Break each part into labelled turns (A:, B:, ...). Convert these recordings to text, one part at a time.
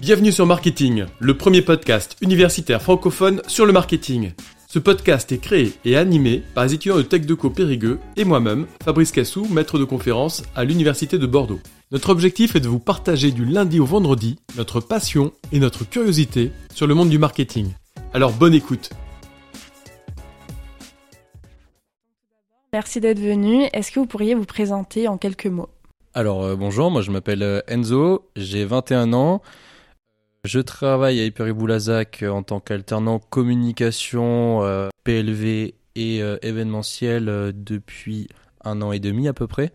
A: Bienvenue sur Marketing, le premier podcast universitaire francophone sur le marketing. Ce podcast est créé et animé par les étudiants de TechDeco Périgueux et moi-même, Fabrice Cassou, maître de conférence à l'Université de Bordeaux. Notre objectif est de vous partager du lundi au vendredi notre passion et notre curiosité sur le monde du marketing. Alors bonne écoute
B: Merci d'être venu. Est-ce que vous pourriez vous présenter en quelques mots?
C: Alors euh, bonjour, moi je m'appelle euh, Enzo, j'ai 21 ans. Je travaille à Hyperiboulazac en tant qu'alternant communication, euh, PLV et euh, événementiel euh, depuis un an et demi à peu près.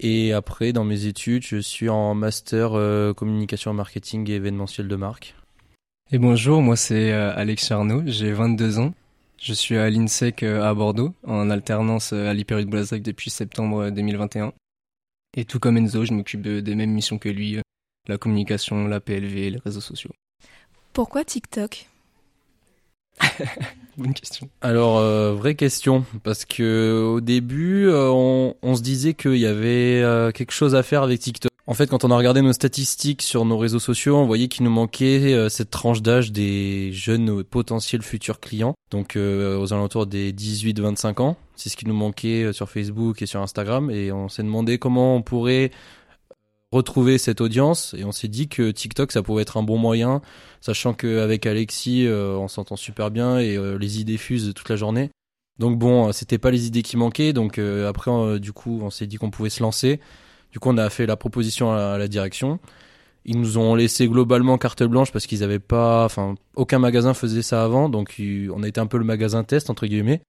C: Et après, dans mes études, je suis en master euh, communication marketing et événementiel de marque.
D: Et bonjour, moi c'est euh, Alex Arnaud, j'ai 22 ans. Je suis à l'INSEC euh, à Bordeaux, en alternance euh, à l'Hyper de Blazac depuis septembre 2021. Et tout comme Enzo, je m'occupe de- des mêmes missions que lui, euh, la communication, la PLV, les réseaux sociaux.
B: Pourquoi TikTok
D: Bonne question.
C: Alors, euh, vraie question, parce que au début, euh, on, on se disait qu'il y avait euh, quelque chose à faire avec TikTok. En fait, quand on a regardé nos statistiques sur nos réseaux sociaux, on voyait qu'il nous manquait euh, cette tranche d'âge des jeunes potentiels futurs clients, donc euh, aux alentours des 18-25 ans. C'est ce qui nous manquait euh, sur Facebook et sur Instagram, et on s'est demandé comment on pourrait retrouver cette audience, et on s'est dit que TikTok, ça pouvait être un bon moyen sachant qu'avec Alexis, euh, on s'entend super bien et les idées fusent toute la journée. Donc bon, c'était pas les idées qui manquaient, donc après, du coup, on s'est dit qu'on pouvait se lancer. Du coup, on a fait la proposition à, la direction. Ils nous ont laissé globalement carte blanche parce qu'ils avaient pas, enfin, aucun magasin faisait ça avant, donc on a été un peu le magasin test entre guillemets.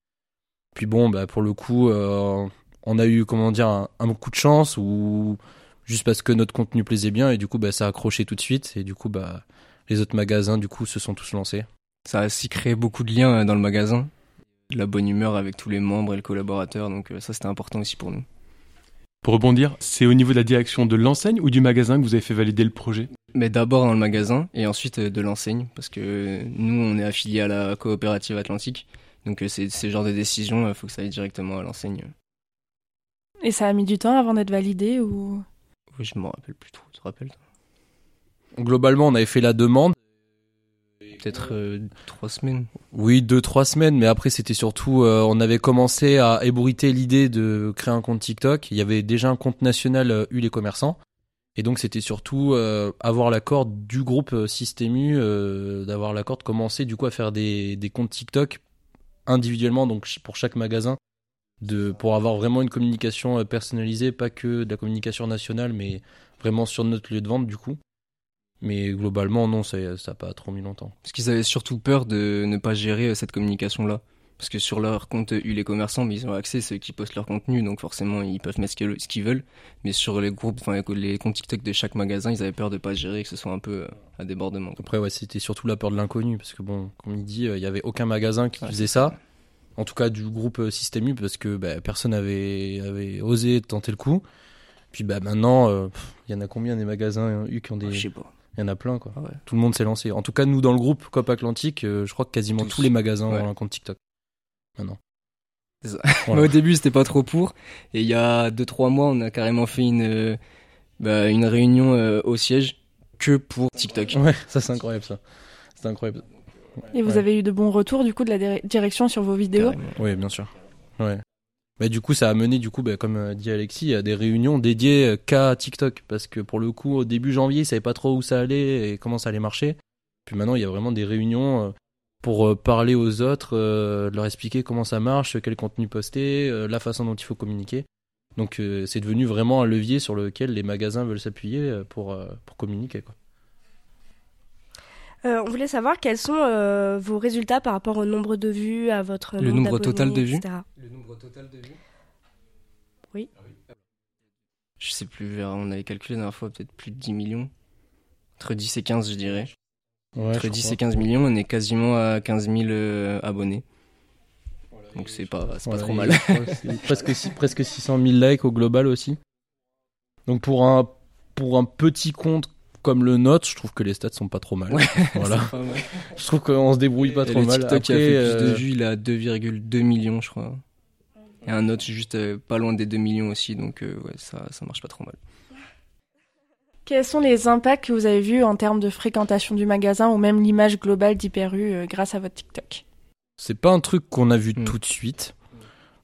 C: Puis bon, bah pour le coup, euh, on a eu comment dire un, coup de chance ou juste parce que notre contenu plaisait bien et du coup, bah ça a accroché tout de suite et du coup, bah les autres magasins, du coup, se sont tous lancés.
D: Ça a aussi créé beaucoup de liens euh, dans le magasin, la bonne humeur avec tous les membres et les collaborateurs, donc euh, ça c'était important aussi pour nous.
A: Pour rebondir, c'est au niveau de la direction de l'enseigne ou du magasin que vous avez fait valider le projet?
D: Mais d'abord dans le magasin et ensuite euh, de l'enseigne, parce que euh, nous on est affilié à la coopérative atlantique, donc euh, c'est ces genres de décisions, il faut que ça aille directement à l'enseigne.
B: Et ça a mis du temps avant d'être validé ou?
D: Oui, je m'en rappelle plus trop, tu te rappelles toi?
C: Globalement, on avait fait la demande.
D: Peut-être euh, trois semaines.
C: Oui, deux, trois semaines, mais après, c'était surtout, euh, on avait commencé à ébruiter l'idée de créer un compte TikTok. Il y avait déjà un compte national euh, U les commerçants. Et donc, c'était surtout euh, avoir l'accord du groupe euh, Systému, euh, d'avoir l'accord de commencer du coup à faire des, des comptes TikTok individuellement, donc pour chaque magasin, de, pour avoir vraiment une communication euh, personnalisée, pas que de la communication nationale, mais vraiment sur notre lieu de vente du coup. Mais globalement, non, ça n'a pas trop mis longtemps.
D: Parce qu'ils avaient surtout peur de ne pas gérer euh, cette communication-là. Parce que sur leur compte U les commerçants, mais ils ont accès, c'est eux qui postent leur contenu, donc forcément ils peuvent mettre ce qu'ils veulent. Mais sur les groupes, enfin les- comptes TikTok de chaque magasin, ils avaient peur de pas gérer, que ce soit un peu euh, à débordement. quoi.
C: Après, ouais, c'était surtout la peur de l'inconnu, parce que bon, comme il dit, euh, il y avait aucun magasin qui
D: Ouais,
C: faisait ça. En tout cas, du groupe euh, Système U, parce que bah, personne avait, avait osé tenter le coup. Puis bah maintenant, euh, il y en a combien des magasins U qui ont des,
D: Je sais pas.
C: Y en a plein quoi.
D: Ah ouais.
C: Tout le monde s'est lancé. En tout cas, nous dans le groupe Cop Atlantique, euh, je crois que quasiment
D: Tous.
C: tous les magasins
D: Ouais.
C: ont un compte TikTok. Maintenant.
D: C'est ça.
C: Voilà.
D: Moi, au début, c'était pas trop pour. Et il y a 2-3 mois, on a carrément fait une, euh, bah, une réunion euh, au siège que pour TikTok.
C: Ouais, ça c'est incroyable ça. C'est incroyable.
B: Et vous
C: Ouais.
B: avez eu de bons retours du coup de la dir- direction sur vos vidéos?
D: Carrément.
C: Oui, bien sûr. Ouais. Mais du coup, ça a mené, du coup, bah, comme euh, dit Alexis, à des réunions dédiées euh, qu'à TikTok. Parce que pour le coup, au début janvier, ils savaient pas trop où ça allait et comment ça allait marcher. Puis maintenant, il y a vraiment des réunions euh, pour parler aux autres, leur expliquer comment ça marche, quel contenu poster, la façon dont il faut communiquer. Donc, c'est devenu vraiment un levier sur lequel les magasins veulent s'appuyer pour, pour communiquer.
E: Euh, on voulait savoir quels sont euh, vos résultats par rapport au nombre de vues, à votre
D: Le nombre total de vues
E: etc.
D: Le nombre total de vues
E: Oui.
D: Je sais plus, on avait calculé la dernière fois peut-être plus de 10 millions. Entre 10 et 15, je dirais.
C: Ouais,
D: Entre 10 et 15 millions, on est quasiment à 15 000 euh, abonnés. Donc c'est pas, c'est pas trop mal.
C: presque, six- presque 600 000 likes au global aussi. Donc pour un, pour un petit compte comme le nôtre, je trouve que les stats sont pas trop mal.
D: Ouais,
C: voilà.
D: C'est pas mal.
C: Je trouve qu'on se débrouille pas
D: Et
C: trop
D: le
C: mal.
D: TikTok qui a
C: Après,
D: fait plus de
C: euh,
D: vues, il a 2,2 millions, je crois. Et un autre juste euh, pas loin des 2 millions aussi, donc euh, ouais, ça, ça marche pas trop mal.
B: Quels sont les impacts que vous avez vus en termes de fréquentation du magasin ou même l'image globale d'Hyperu euh, grâce à votre TikTok?
C: C'est pas un truc qu'on a vu
D: Mm.
C: tout de suite.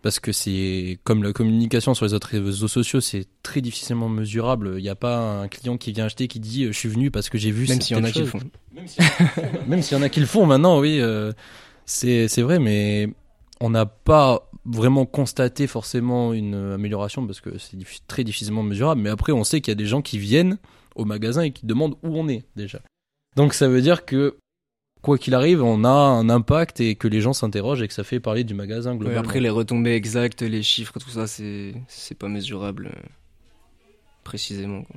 C: Parce que c'est comme la communication sur les autres réseaux sociaux, c'est très difficilement mesurable. Il n'y a pas un client qui vient acheter qui dit euh, je suis venu parce que j'ai vu.
D: Même s'il y en a qui le font.
C: Même s'il y en a qui le font maintenant, oui, euh, c'est vrai, mais on n'a pas vraiment constaté forcément une amélioration parce que c'est très difficilement mesurable. Mais après, on sait qu'il y a des gens qui viennent au magasin et qui demandent où on est déjà. Donc ça veut dire que quoi qu'il arrive, on a un impact et que les gens s'interrogent et que ça fait parler du magasin
D: Ouais,
C: globalement.
D: après, les retombées exactes, les chiffres, tout ça, c'est c'est pas mesurable euh, précisément. quoi.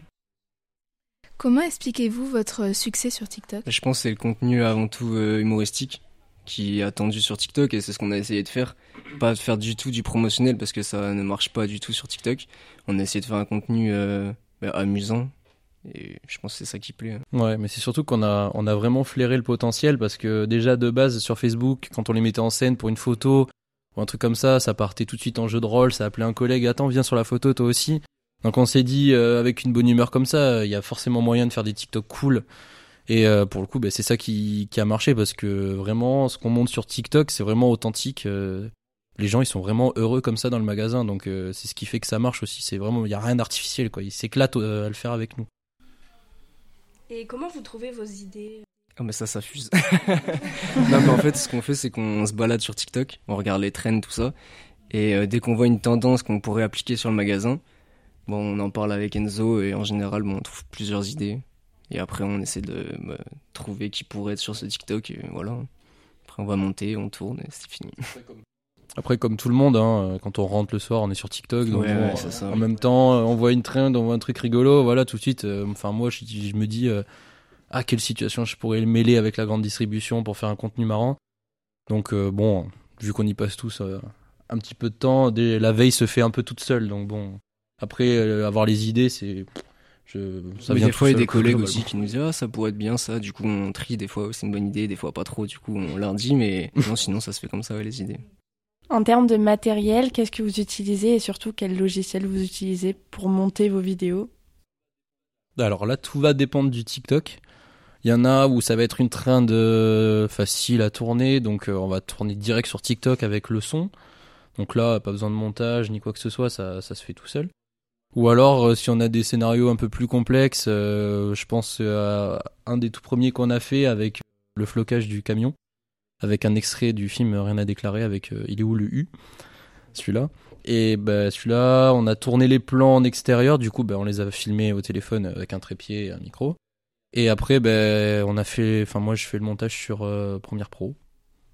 F: Comment expliquez-vous votre succès sur TikTok?
D: Je pense que c'est le contenu avant tout euh, humoristique qui est attendu sur TikTok et c'est ce qu'on a essayé de faire. Pas de faire du tout du promotionnel parce que ça ne marche pas du tout sur TikTok. On a essayé de faire un contenu euh, bah, amusant et je pense que c'est ça qui plaît. hein.
C: Ouais, mais c'est surtout qu'on a, on a vraiment flairé le potentiel parce que déjà de base sur Facebook, quand on les mettait en scène pour une photo ou un truc comme ça, ça partait tout de suite en jeu de rôle, ça appelait un collègue, attends, viens sur la photo toi aussi. Donc on s'est dit, euh, avec une bonne humeur comme ça, il y a forcément moyen de faire des TikTok cool. Et euh, pour le coup, bah, c'est ça qui, qui a marché parce que vraiment, ce qu'on monte sur TikTok, c'est vraiment authentique. euh, les gens, ils sont vraiment heureux comme ça dans le magasin. Donc euh, c'est ce qui fait que ça marche aussi. C'est vraiment, il y a rien d'artificiel, quoi. Ils s'éclatent euh, à le faire avec nous.
E: Et comment vous trouvez vos idées
D: Ah mais ça, ça fuse. non mais en fait, ce qu'on fait, c'est qu'on se balade sur TikTok, on regarde les trends, tout ça, et euh, dès qu'on voit une tendance qu'on pourrait appliquer sur le magasin, bon, on en parle avec Enzo et en général, bon, on trouve plusieurs idées. Et après, on essaie de bah, trouver qui pourrait être sur ce TikTok, et voilà. Après, on va monter, on tourne, et c'est fini.
C: Après, comme tout le monde, hein, quand on rentre le soir, on est sur TikTok. Donc
D: Ouais, c'est ça.
C: En même temps, on voit une trend, on voit un truc rigolo, voilà, tout de suite. euh, Enfin, moi, je, je me dis, euh, ah, quelle situation je pourrais le mêler avec la grande distribution pour faire un contenu marrant. Donc, euh, bon, vu qu'on y passe tous euh, un petit peu de temps, dès- la veille se fait un peu toute seule. Donc, bon, après, euh, avoir les idées, c'est. Je, ça
D: Oui,
C: vient
D: des fois, il y a des collègues aussi qui nous disent Ah, ça pourrait être bien ça. Du coup, on trie. Des fois, c'est une bonne idée. Des fois, pas trop. Du coup, on leur dit. Mais non, sinon, ça se fait comme ça, ouais, les idées.
B: En termes de matériel, qu'est-ce que vous utilisez et surtout quel logiciel vous utilisez pour monter vos vidéos?
C: Alors là, tout va dépendre du TikTok. Il y en a où ça va être une trend facile à tourner, donc euh, on va tourner direct sur TikTok avec le son. Donc là, pas besoin de montage ni quoi que ce soit, ça, ça se fait tout seul. Ou alors, euh, si on a des scénarios un peu plus complexes, euh, je pense à un des tout premiers qu'on a fait avec le flocage du camion, avec un extrait du film Rien à déclarer avec euh, Il est où le U Celui-là. Et bah, celui-là, on a tourné les plans en extérieur, du coup, bah, on les a filmés au téléphone avec un trépied et un micro. Et après, ben, on a fait, enfin moi, je fais le montage sur euh, Premiere Pro,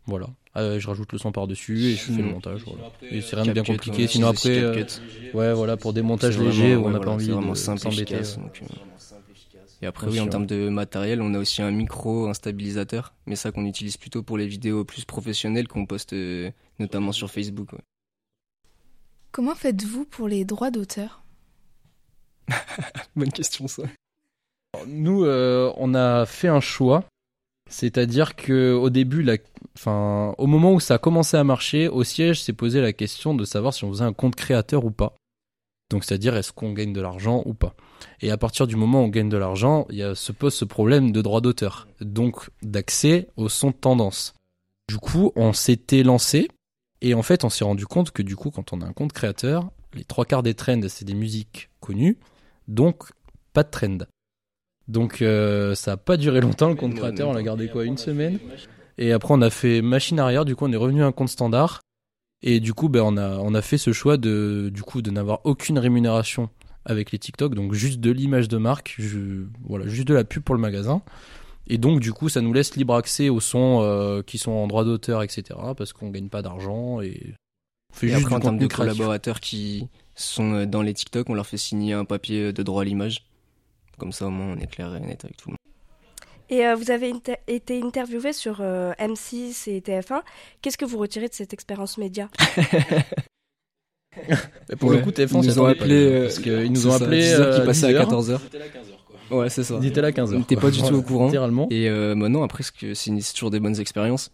C: voilà. Euh, je rajoute le son par dessus et je fais le montage. Voilà. Et c'est rien de bien compliqué.
D: on
C: Sinon après, euh, ouais, voilà, pour des montages légers,
D: ouais,
C: on n'a pas envie de s'embêter.
D: Et après,
C: Bien
D: oui, en termes de matériel, on a aussi un micro, un stabilisateur, mais ça qu'on utilise plutôt pour les vidéos plus professionnelles qu'on poste euh, notamment sur Facebook. ouais.
F: Comment faites-vous pour les droits d'auteur?
D: Bonne question ça.
C: Nous, euh, on a fait un choix. C'est-à-dire que au début, la... enfin, au moment où ça a commencé à marcher, au siège s'est posé la question de savoir si on faisait un compte créateur ou pas. Donc, c'est-à-dire est-ce qu'on gagne de l'argent ou pas? Et à partir du moment où on gagne de l'argent, il y a, se pose ce problème de droit d'auteur, donc d'accès au son de tendance. Du coup, on s'était lancé et en fait, on s'est rendu compte que du coup, quand on a un compte créateur, les trois quarts des trends, c'est des musiques connues, donc pas de trend. Donc euh, ça a pas duré longtemps le compte créateur, on l'a gardé quoi une semaine. Et après on a fait machine arrière, du coup on est revenu à un compte standard. Et du coup ben on a on a fait ce choix de du coup de n'avoir aucune rémunération avec les TikTok, donc juste de l'image de marque, je- voilà juste de la pub pour le magasin. Et donc du coup ça nous laisse libre accès aux sons euh, qui sont en droit d'auteur, etc. Parce qu'on gagne pas d'argent et on fait
D: Et
C: juste
D: après, en
C: du
D: termes de
C: créatif.
D: collaborateurs qui sont euh, dans les TikTok, on leur fait signer un papier de droit à l'image. Comme ça, au moins, on est clair et net avec tout le monde.
E: Et euh, vous avez inter- été interviewé sur euh, M6 et TF1. Qu'est-ce que vous retirez de cette expérience média?
C: Pour le
D: Ouais.
C: coup, TF1,
D: Ils nous ont
C: attendait pas,
D: appelé, euh,
C: parce qu'ils nous
D: c'est
C: ont
D: ça,
C: appelé
D: 10 heures qui
C: euh,
D: passaient
C: 10
D: à
C: heures.
D: 14h. Ouais, c'est ça.
C: Ils étaient là à 15h.
D: On n'était pas du tout au courant.
C: Littéralement.
D: Et euh, maintenant, après, ce que c'est toujours des bonnes expériences.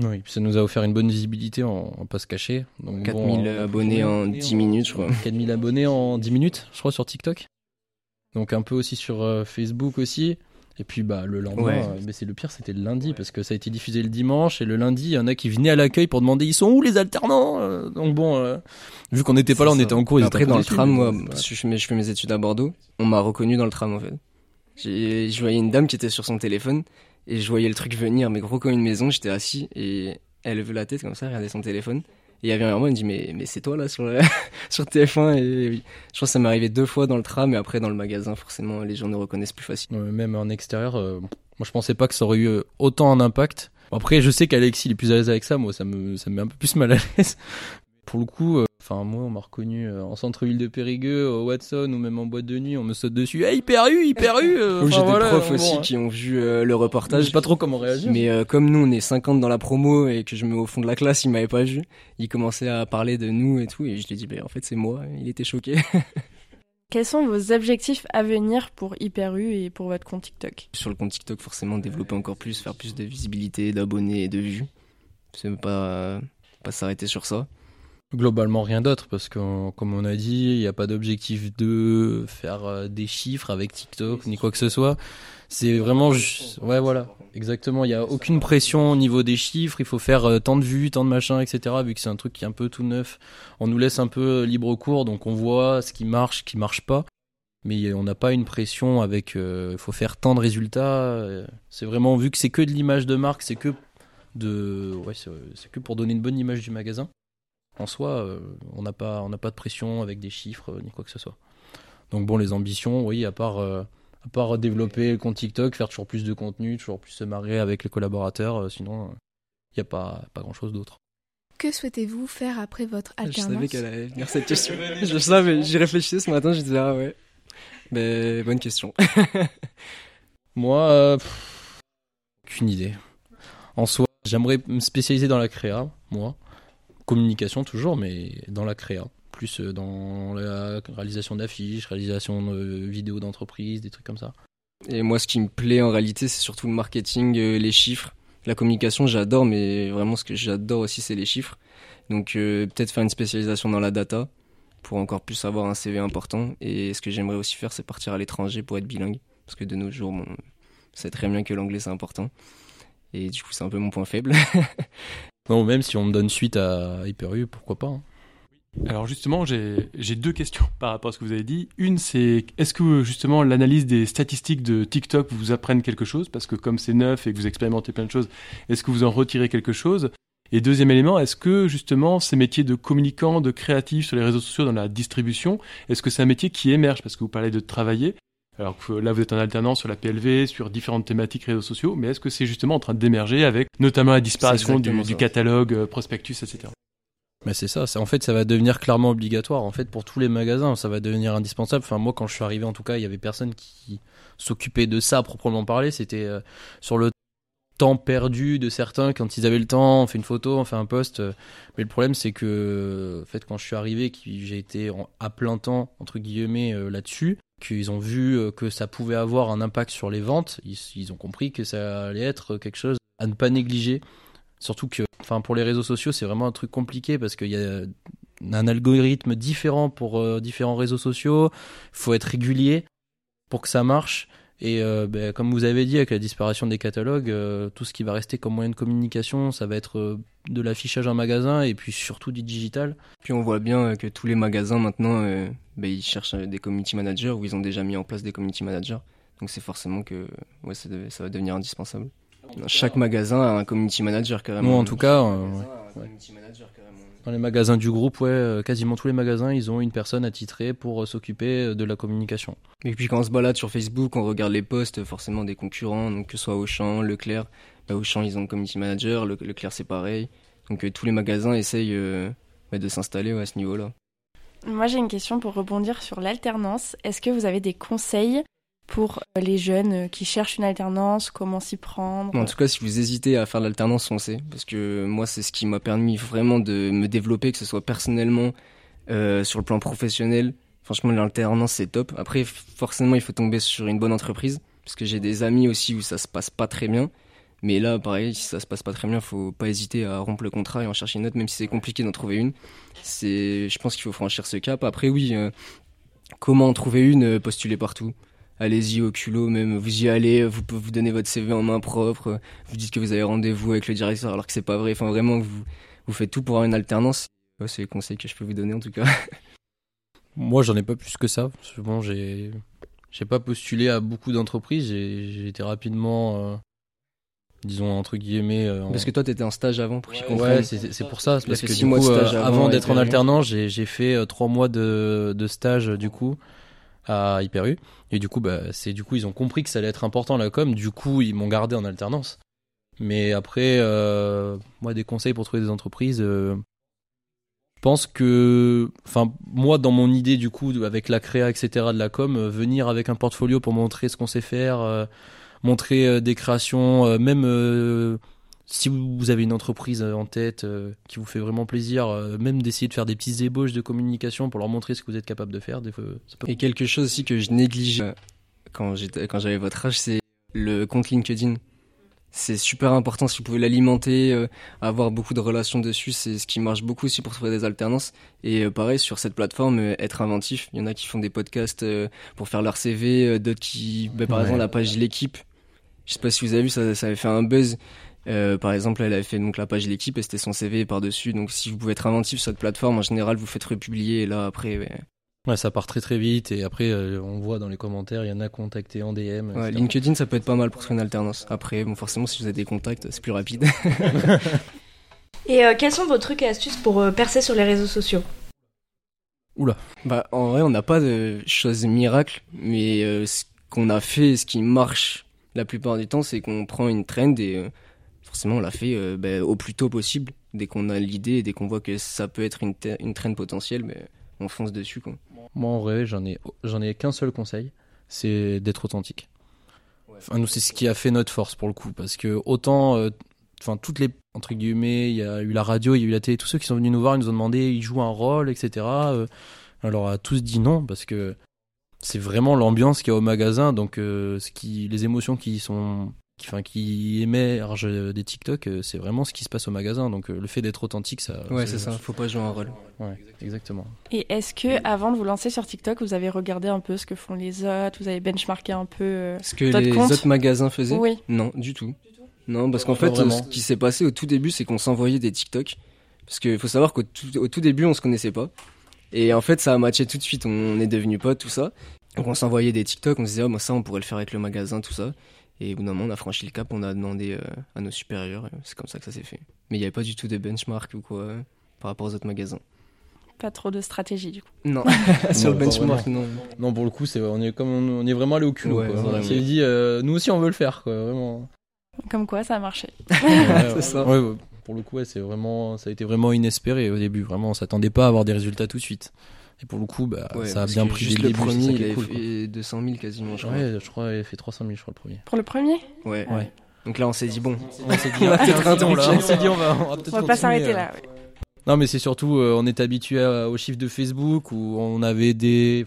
C: Oui, puis ça nous a offert une bonne visibilité en, en pas se cacher. Donc,
D: 4000
C: bon,
D: abonnés en 10 minutes, je crois.
C: 4000 abonnés en 10 minutes, je crois, sur TikTok. Donc un peu aussi sur euh, Facebook aussi. Et puis bah le lendemain,
D: Ouais.
C: euh, mais c'est le pire, c'était le lundi parce que ça a été diffusé le dimanche et le lundi, il y en a qui venaient à l'accueil pour demander ils sont où les alternants Euh, Donc bon, euh, vu qu'on n'était pas là, on était en cours. ils étaient
D: Après, dans le tram, moi, je fais, mes, je fais mes études à Bordeaux, on m'a reconnu dans le tram, en fait. J'ai, je voyais une dame qui était sur son téléphone, et je voyais le truc venir, mais gros comme une maison, j'étais assis, et elle levait la tête comme ça, regardait son téléphone. Il y avait un moment, elle me dit, mais, mais c'est toi, là, sur, sur TF1, et. Je crois que ça m'est arrivé deux fois dans le tram, et après, dans le magasin, forcément, les gens nous reconnaissent plus facilement.
C: Même en extérieur, euh, moi je pensais pas que ça aurait eu euh, autant un impact. Après, je sais qu'Alexis il est plus à l'aise avec ça, moi ça me, ça me met un peu plus mal à l'aise. Pour le coup, euh, enfin moi on m'a reconnu euh, en centre-ville de Périgueux, au Watson ou même en boîte de nuit, on me saute dessus. Hey, hyper eu, hyper eu. euh,
D: j'ai des
C: voilà,
D: profs
C: bon,
D: aussi
C: hein.
D: qui ont vu euh, le
C: Je
D: reportage.
C: sais pas trop comment réagir.
D: Mais euh, comme nous, on est 50 dans la promo et que je me mets au fond de la classe, il m'avait pas vu. Il commençait à parler de nous et tout, et je lui ai dit, ben en fait, c'est moi. Il était choqué.
B: Quels sont vos objectifs à venir pour Hyper U et pour votre compte TikTok?
D: Sur le compte TikTok, forcément, développer encore plus, faire plus de visibilité, d'abonnés et de vues. C'est pas, pas s'arrêter sur ça.
C: Globalement rien d'autre parce que comme on a dit, il n'y a pas d'objectif de faire euh, des chiffres avec TikTok ni quoi que ce soit. C'est vraiment juste, ouais voilà, exactement. Il n'y a aucune pression au niveau des chiffres. Il faut faire euh, tant de vues, tant de machins, etc. Vu que c'est un truc qui est un peu tout neuf, on nous laisse un peu euh, libre cours, donc on voit ce qui marche, ce qui marche pas. Mais on n'a pas une pression avec, il faut faire tant de résultats. C'est vraiment vu que c'est que de l'image de marque, c'est que de, ouais, c'est que pour donner une bonne image du magasin en soi, euh, on n'a pas, on n'a pas de pression avec des chiffres euh, ni quoi que ce soit. Donc bon, les ambitions, oui, à part, euh, à part développer le compte TikTok, faire toujours plus de contenu, toujours plus se marrer avec les collaborateurs, euh, sinon il n'y a pas, pas grand chose d'autre.
F: Que souhaitez-vous faire après votre
D: Je
F: alternance
D: savais qu'elle allait venir cette question. Je savais, j'y réfléchissais ce matin, je disais, ah ouais. Ben, bonne question.
C: Moi, euh, pff, aucune idée. En soi, j'aimerais me spécialiser dans la créa, moi. Communication toujours, mais dans la créa. Plus euh, dans la réalisation d'affiches, réalisation de vidéos d'entreprise, des trucs comme ça.
D: Et moi, ce qui me plaît en réalité, c'est surtout le marketing, euh, les chiffres. La communication, j'adore, mais vraiment, ce que j'adore aussi, c'est les chiffres. Donc, euh, peut-être faire une spécialisation dans la data pour encore plus avoir un CV important. Et ce que j'aimerais aussi faire, c'est partir à l'étranger pour être bilingue. Parce que de nos jours, bon, c'est très bien que l'anglais, c'est important. Et du coup, c'est un peu mon point faible.
C: Non, même si on me donne suite à Hyper U, pourquoi pas. hein.
A: Alors justement, j'ai deux questions par rapport à ce que vous avez dit. Une, c'est est-ce que justement l'analyse des statistiques de TikTok vous apprenne quelque chose? Parce que comme c'est neuf et que vous expérimentez plein de choses, est-ce que vous en retirez quelque chose? Et deuxième élément, est-ce que justement ces métiers de communicant, de créatif sur les réseaux sociaux dans la distribution, est-ce que c'est un métier qui émerge? Parce que vous parlez de travailler. Alors que là, vous êtes en alternance sur la PLV, sur différentes thématiques réseaux sociaux, mais est-ce que c'est justement en train d'émerger avec notamment la disparition du, catalogue, euh, prospectus, etc.
C: Mais c'est ça, ça- en fait, ça va devenir clairement obligatoire. En fait, pour tous les magasins, ça va devenir indispensable. Enfin, moi, quand je suis arrivé, en tout cas, il y avait personne qui s'occupait de ça à proprement parler. C'était euh, sur le temps perdu de certains quand ils avaient le temps, on fait une photo, on fait un post. euh, Mais le problème, c'est que, en fait, quand je suis arrivé, j'ai été à plein temps entre guillemets là-dessus, qu'ils ont vu euh, que ça pouvait avoir un impact sur les ventes. Ils, ont compris que ça allait être quelque chose à ne pas négliger. Surtout que, enfin, pour les réseaux sociaux, c'est vraiment un truc compliqué parce qu'il y a un algorithme différent pour euh, différents réseaux sociaux. Il faut être régulier pour que ça marche. Et euh, ben, comme vous avez dit, avec la disparition des catalogues, euh, tout ce qui va rester comme moyen de communication, ça va être euh, de l'affichage en magasin et puis surtout du digital.
D: Puis on voit bien que tous les magasins maintenant, euh, ben, ils cherchent des community managers ou ils ont déjà mis en place des community managers. Donc c'est forcément que ouais, ça, va devenir indispensable. Chaque magasin a un community manager carrément.
C: Nous, en tout cas, euh,
D: Chaque magasin
C: ouais. Dans les magasins du groupe, ouais, euh, quasiment tous les magasins, ils ont une personne attitrée pour euh, s'occuper euh, de la communication.
D: Et puis quand on se balade sur Facebook, on regarde les posts forcément des concurrents, donc que ce soit Auchan, Leclerc. Bah, Auchan, ils ont un community manager, Le- Leclerc c'est pareil. Donc euh, tous les magasins essayent euh, bah, de s'installer ouais, à ce niveau-là.
B: Moi, j'ai une question pour rebondir sur l'alternance. Est-ce que vous avez des conseils pour les jeunes qui cherchent une alternance Comment s'y prendre
D: En tout cas, si vous hésitez à faire l'alternance, foncez. Parce que moi, c'est ce qui m'a permis vraiment de me développer, que ce soit personnellement, euh, sur le plan professionnel. Franchement, l'alternance, c'est top. Après, forcément, il faut tomber sur une bonne entreprise. Parce que j'ai des amis aussi où ça se passe pas très bien. Mais là, pareil, si ça se passe pas très bien, faut pas hésiter à rompre le contrat et en chercher une autre, même si c'est compliqué d'en trouver une. C'est, je pense qu'il faut franchir ce cap. Après, oui, euh, comment en trouver une, postulez partout. Allez-y au culot, même vous y allez, vous pouvez vous donner votre CV en main propre, vous dites que vous avez rendez-vous avec le directeur alors que c'est pas vrai. Enfin vraiment, vous, vous faites tout pour avoir une alternance. c'est les conseils que je peux vous donner en tout cas.
C: Moi, j'en ai pas plus que ça. Bon, j'ai j'ai pas postulé à beaucoup d'entreprises. J'ai été rapidement, euh, disons entre guillemets. Euh,
D: parce que toi, t'étais en stage avant pour qu'ils
C: Ouais, c'est pour ça. Parce que du coup, euh, avant, d'être en alternance, j'ai fait trois mois de, de stage du coup à Hyper. Et du coup, bah, c'est du coup, ils ont compris que ça allait être important la com. Du coup, ils m'ont gardé en alternance. Mais après, moi, des conseils pour trouver des entreprises pense que, enfin, moi, dans mon idée, du coup, avec la créa, etc., de la com, euh, venir avec un portfolio pour montrer ce qu'on sait faire, euh, montrer euh, des créations, même si vous avez une entreprise en tête qui vous fait vraiment plaisir, même d'essayer de faire des petites ébauches de communication pour leur montrer ce que vous êtes capable de faire. Des fois,
D: Et quelque chose aussi que je néglige quand j'avais votre âge, c'est le compte LinkedIn c'est super important si vous pouvez l'alimenter, euh, avoir beaucoup de relations dessus, c'est ce qui marche beaucoup aussi pour trouver des alternances. Et euh, pareil sur cette plateforme, euh, être inventif. Il y en a qui font des podcasts pour faire leur CV, d'autres qui, bah, par exemple la page l'équipe. Je sais pas si vous avez vu, ça, ça avait fait un buzz. Par exemple, elle avait fait donc la page l'équipe et c'était son CV par dessus. Donc si vous pouvez être inventif sur cette plateforme, en général vous faites republier et là après
C: Ouais, ça part très très vite et après euh, on voit dans les commentaires, il y en a contacté en DM.
D: Ouais, LinkedIn ça peut être pas mal pour trouver une alternance. Après, bon forcément si vous avez des contacts, c'est plus rapide.
E: et euh, quels sont vos trucs et astuces pour euh, percer sur les réseaux sociaux?
D: Oula. Bah en vrai on n'a pas de choses miracles, mais ce qu'on a fait, ce qui marche la plupart du temps, c'est qu'on prend une trend et forcément on la fait bah, au plus tôt possible. Dès qu'on a l'idée, dès qu'on voit que ça peut être une, une trend potentielle, mais on fonce dessus quoi.
C: Moi, en vrai, j'en ai, j'en ai qu'un seul conseil, c'est d'être authentique. Enfin, nous, c'est ce qui a fait notre force pour le coup, parce que autant, euh, enfin, toutes les entre guillemets, il y a eu la radio, il y a eu la télé, tous ceux qui sont venus nous voir, ils nous ont demandé, ils jouent un rôle, etc. Euh, alors, on a tous dit non, parce que c'est vraiment l'ambiance qu'il y a au magasin, donc euh, ce qui, les émotions qui sont qui, enfin, qui émerge des TikTok, euh, c'est vraiment ce qui se passe au magasin. Donc euh, le fait d'être authentique, ça.
D: Ouais, c'est ça. Faut pas jouer un rôle.
C: Ouais, exactement.
B: Et est-ce que avant de vous lancer sur TikTok, vous avez regardé un peu ce que font les autres, vous avez benchmarké un peu euh,
D: ce que les autres magasins faisaient?
B: Oui.
D: Non, du tout. Non, parce qu'en fait, ce qui s'est passé au tout début, c'est qu'on s'envoyait des TikTok. Parce qu'il faut savoir qu'au tout, tout, début, on se connaissait pas. Et en fait, ça a matché tout de suite. On est devenus potes, tout ça. Donc on s'envoyait des TikTok, on se disait, oh, moi ça, on pourrait le faire avec le magasin, tout ça. Et au bout d'un moment, on a franchi le cap, on a demandé euh, à nos supérieurs, c'est comme ça que ça s'est fait. Mais il n'y avait pas du tout de benchmark ou quoi euh, par rapport aux autres magasins.
B: Pas trop de stratégie du coup.
D: Non, sur le benchmark, non.
C: Non, pour le coup, c'est on est comme on, est vraiment allé au culot. On s'est dit, euh, nous aussi, on veut le faire, quoi, vraiment.
B: Comme quoi, ça a marché.
C: c'est ça. pour le coup, c'est vraiment, ça a été vraiment inespéré au début. Vraiment, on s'attendait pas à avoir des résultats tout de suite. Et pour le coup, bah, ça a bien pris
D: juste
C: le
D: premier, il a fait 200 000 quasiment, je crois.
C: Ouais, je crois qu'il a fait 300 000, je crois, le premier.
B: Pour le premier?
D: Ouais. ouais. Donc là, on s'est dit, bon,
C: on s'est dit, on peut-être un là. On s'est dit, on va,
B: on va, pas s'arrêter là. Ouais.
C: Non, mais c'est surtout, euh, on est habitué aux chiffres de Facebook où on avait des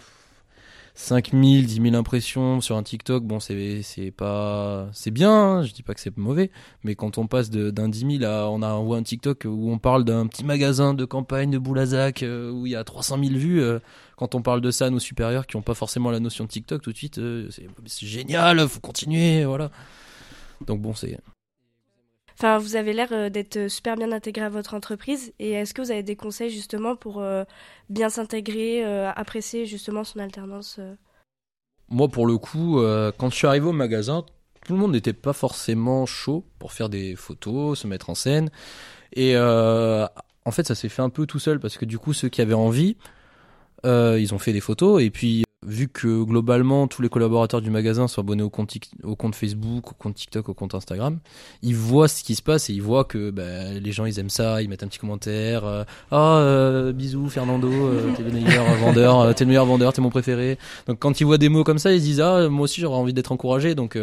C: 5000, 10 000 impressions sur un TikTok, bon, c'est, c'est pas, c'est bien, hein, je dis pas que c'est mauvais, mais quand on passe d'un 10 000 à, on a un TikTok où on parle d'un petit magasin de campagne de Boulazac, euh, où il y a 300 000 vues, euh, quand on parle de ça à nos supérieurs qui ont pas forcément la notion de TikTok tout de suite, euh, c'est génial, faut continuer, voilà. Donc bon, c'est,
E: Enfin, vous avez l'air d'être super bien intégré à votre entreprise. Et est-ce que vous avez des conseils justement pour bien s'intégrer, apprécier justement son alternance
C: Moi, pour le coup, quand je suis arrivé au magasin, tout le monde n'était pas forcément chaud pour faire des photos, se mettre en scène. Et en fait, ça s'est fait un peu tout seul parce que du coup, ceux qui avaient envie, ils ont fait des photos. Et puis, vu que globalement tous les collaborateurs du magasin sont abonnés au compte, au compte Facebook, au compte TikTok, au compte Instagram, ils voient ce qui se passe et ils voient que bah, les gens ils aiment ça, ils mettent un petit commentaire, euh, ah euh, bisous Fernando, euh, t'es le meilleur vendeur, t'es le meilleur vendeur, t'es mon préféré. Donc quand ils voient des mots comme ça, ils se disent ah moi aussi j'aurais envie d'être encouragé. Donc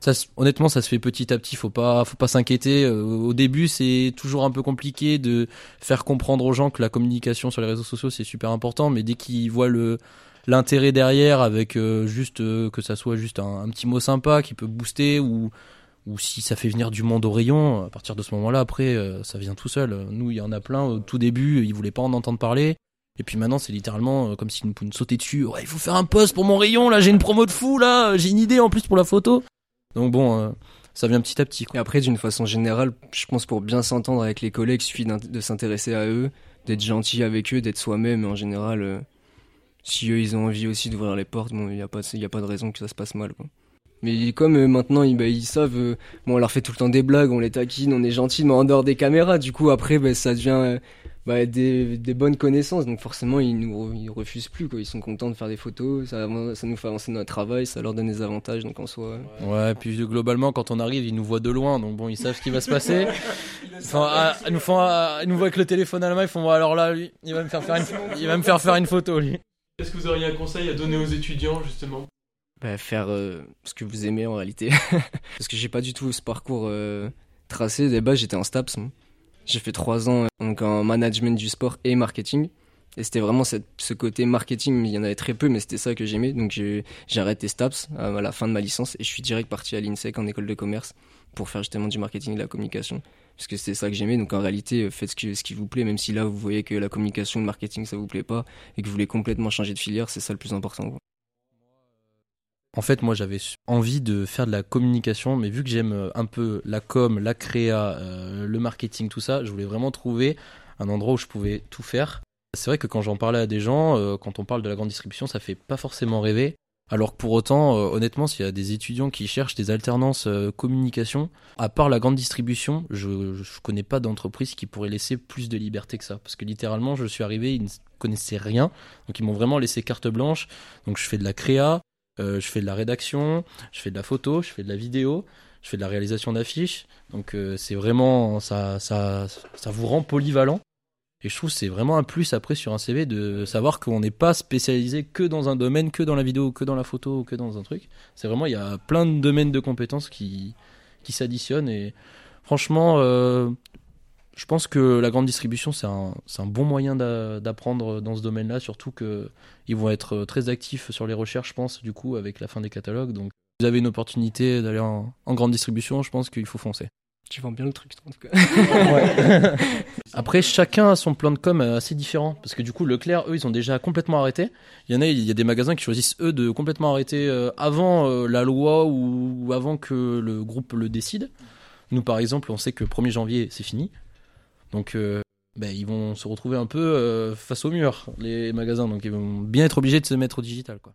C: ça, honnêtement, ça se fait petit à petit. Faut pas, faut pas s'inquiéter. Au début, c'est toujours un peu compliqué de faire comprendre aux gens que la communication sur les réseaux sociaux c'est super important. Mais dès qu'ils voient le l'intérêt derrière avec euh, juste euh, que ça soit juste un, petit mot sympa qui peut booster ou si ça fait venir du monde au rayon, à partir de ce moment-là, après, euh, ça vient tout seul. Nous, il y en a plein au tout début, ils voulaient pas en entendre parler. Et puis maintenant, c'est littéralement comme s'ils nous, nous sautaient dessus. Ouais, il faut faire un post pour mon rayon, là, j'ai une promo de fou, là, j'ai une idée en plus pour la photo. Donc bon, ça vient petit à petit.
D: Et après, d'une façon générale, je pense pour bien s'entendre avec les collègues, il suffit de s'intéresser à eux, d'être gentil avec eux, d'être soi-même. En général, si eux, ils ont envie aussi d'ouvrir les portes, bon, il n'y a, pas, a pas de raison que ça se passe mal. Quoi. Mais comme euh, maintenant ils, bah, ils savent, euh, bon, on leur fait tout le temps des blagues, on les taquine, on est gentil, mais en dehors des caméras, du coup après bah, ça devient euh, bah, des, bonnes connaissances, donc forcément ils nous ils refusent plus, quoi. ils sont contents de faire des photos, ça, nous fait avancer notre travail, ça leur donne des avantages, donc en soi.
C: Ouais, puis globalement quand on arrive ils nous voient de loin, donc bon ils savent ce qui va se passer. enfin, à, ah, nous voient avec le téléphone à la main, ils font alors là lui, il va me faire il va me faire faire une photo lui.
A: Est-ce que vous auriez un conseil à donner aux étudiants justement?
D: Bah, faire euh, ce que vous aimez en réalité. Parce que j'ai pas du tout ce parcours euh, tracé. Bases, j'étais en STAPS. J'ai fait trois ans euh, donc en management du sport et marketing. Et c'était vraiment ce côté marketing, il y en avait très peu, mais c'était ça que j'aimais. Donc j'ai arrêté STAPS à la fin de ma licence et je suis direct parti à l'INSEC en école de commerce pour faire justement du marketing et de la communication. Parce que c'était ça que j'aimais. Donc en réalité, faites ce qui, vous plaît, même si là vous voyez que la communication le marketing ça vous plaît pas et que vous voulez complètement changer de filière, c'est ça le plus important.
C: En fait, moi, j'avais envie de faire de la communication, mais vu que j'aime euh, un peu la com, la créa, euh, le marketing, tout ça, je voulais vraiment trouver un endroit où je pouvais tout faire. C'est vrai que quand j'en parlais à des gens, euh, quand on parle de la grande distribution, ça fait pas forcément rêver. Alors que pour autant, honnêtement, s'il y a des étudiants qui cherchent des alternances communication, à part la grande distribution, je, ne connais pas d'entreprise qui pourrait laisser plus de liberté que ça. Parce que littéralement, je suis arrivé, ils ne connaissaient rien, donc ils m'ont vraiment laissé carte blanche. Donc je fais de la créa, euh, je fais de la rédaction, je fais de la photo, je fais de la vidéo, je fais de la réalisation d'affiches. Donc euh, c'est vraiment ça, ça, ça vous rend polyvalent. Et je trouve c'est vraiment un plus après sur un CV de savoir qu'on n'est pas spécialisé que dans un domaine, que dans la vidéo, que dans la photo, que dans un truc. C'est vraiment il y a plein de domaines de compétences qui qui s'additionnent et franchement euh, je pense que la grande distribution, c'est un, un, bon moyen d'apprendre dans ce domaine-là, surtout qu'ils vont être très actifs sur les recherches, je pense, du coup, avec la fin des catalogues. Donc, vous avez une opportunité d'aller en, grande distribution, je pense qu'il faut foncer.
D: Tu vends bien le truc, en tout cas.
C: Après, chacun a son plan de com assez différent. Parce que du coup, Leclerc, eux, ils ont déjà complètement arrêté. Il y en a, il y a des magasins qui choisissent, eux, de complètement arrêter euh, avant euh, la loi ou avant que le groupe le décide. Nous, par exemple, on sait que 1er janvier, c'est fini. Donc euh, ben, ils vont se retrouver un peu euh, face au mur, les magasins. Donc ils vont bien être obligés de se mettre au digital. Quoi.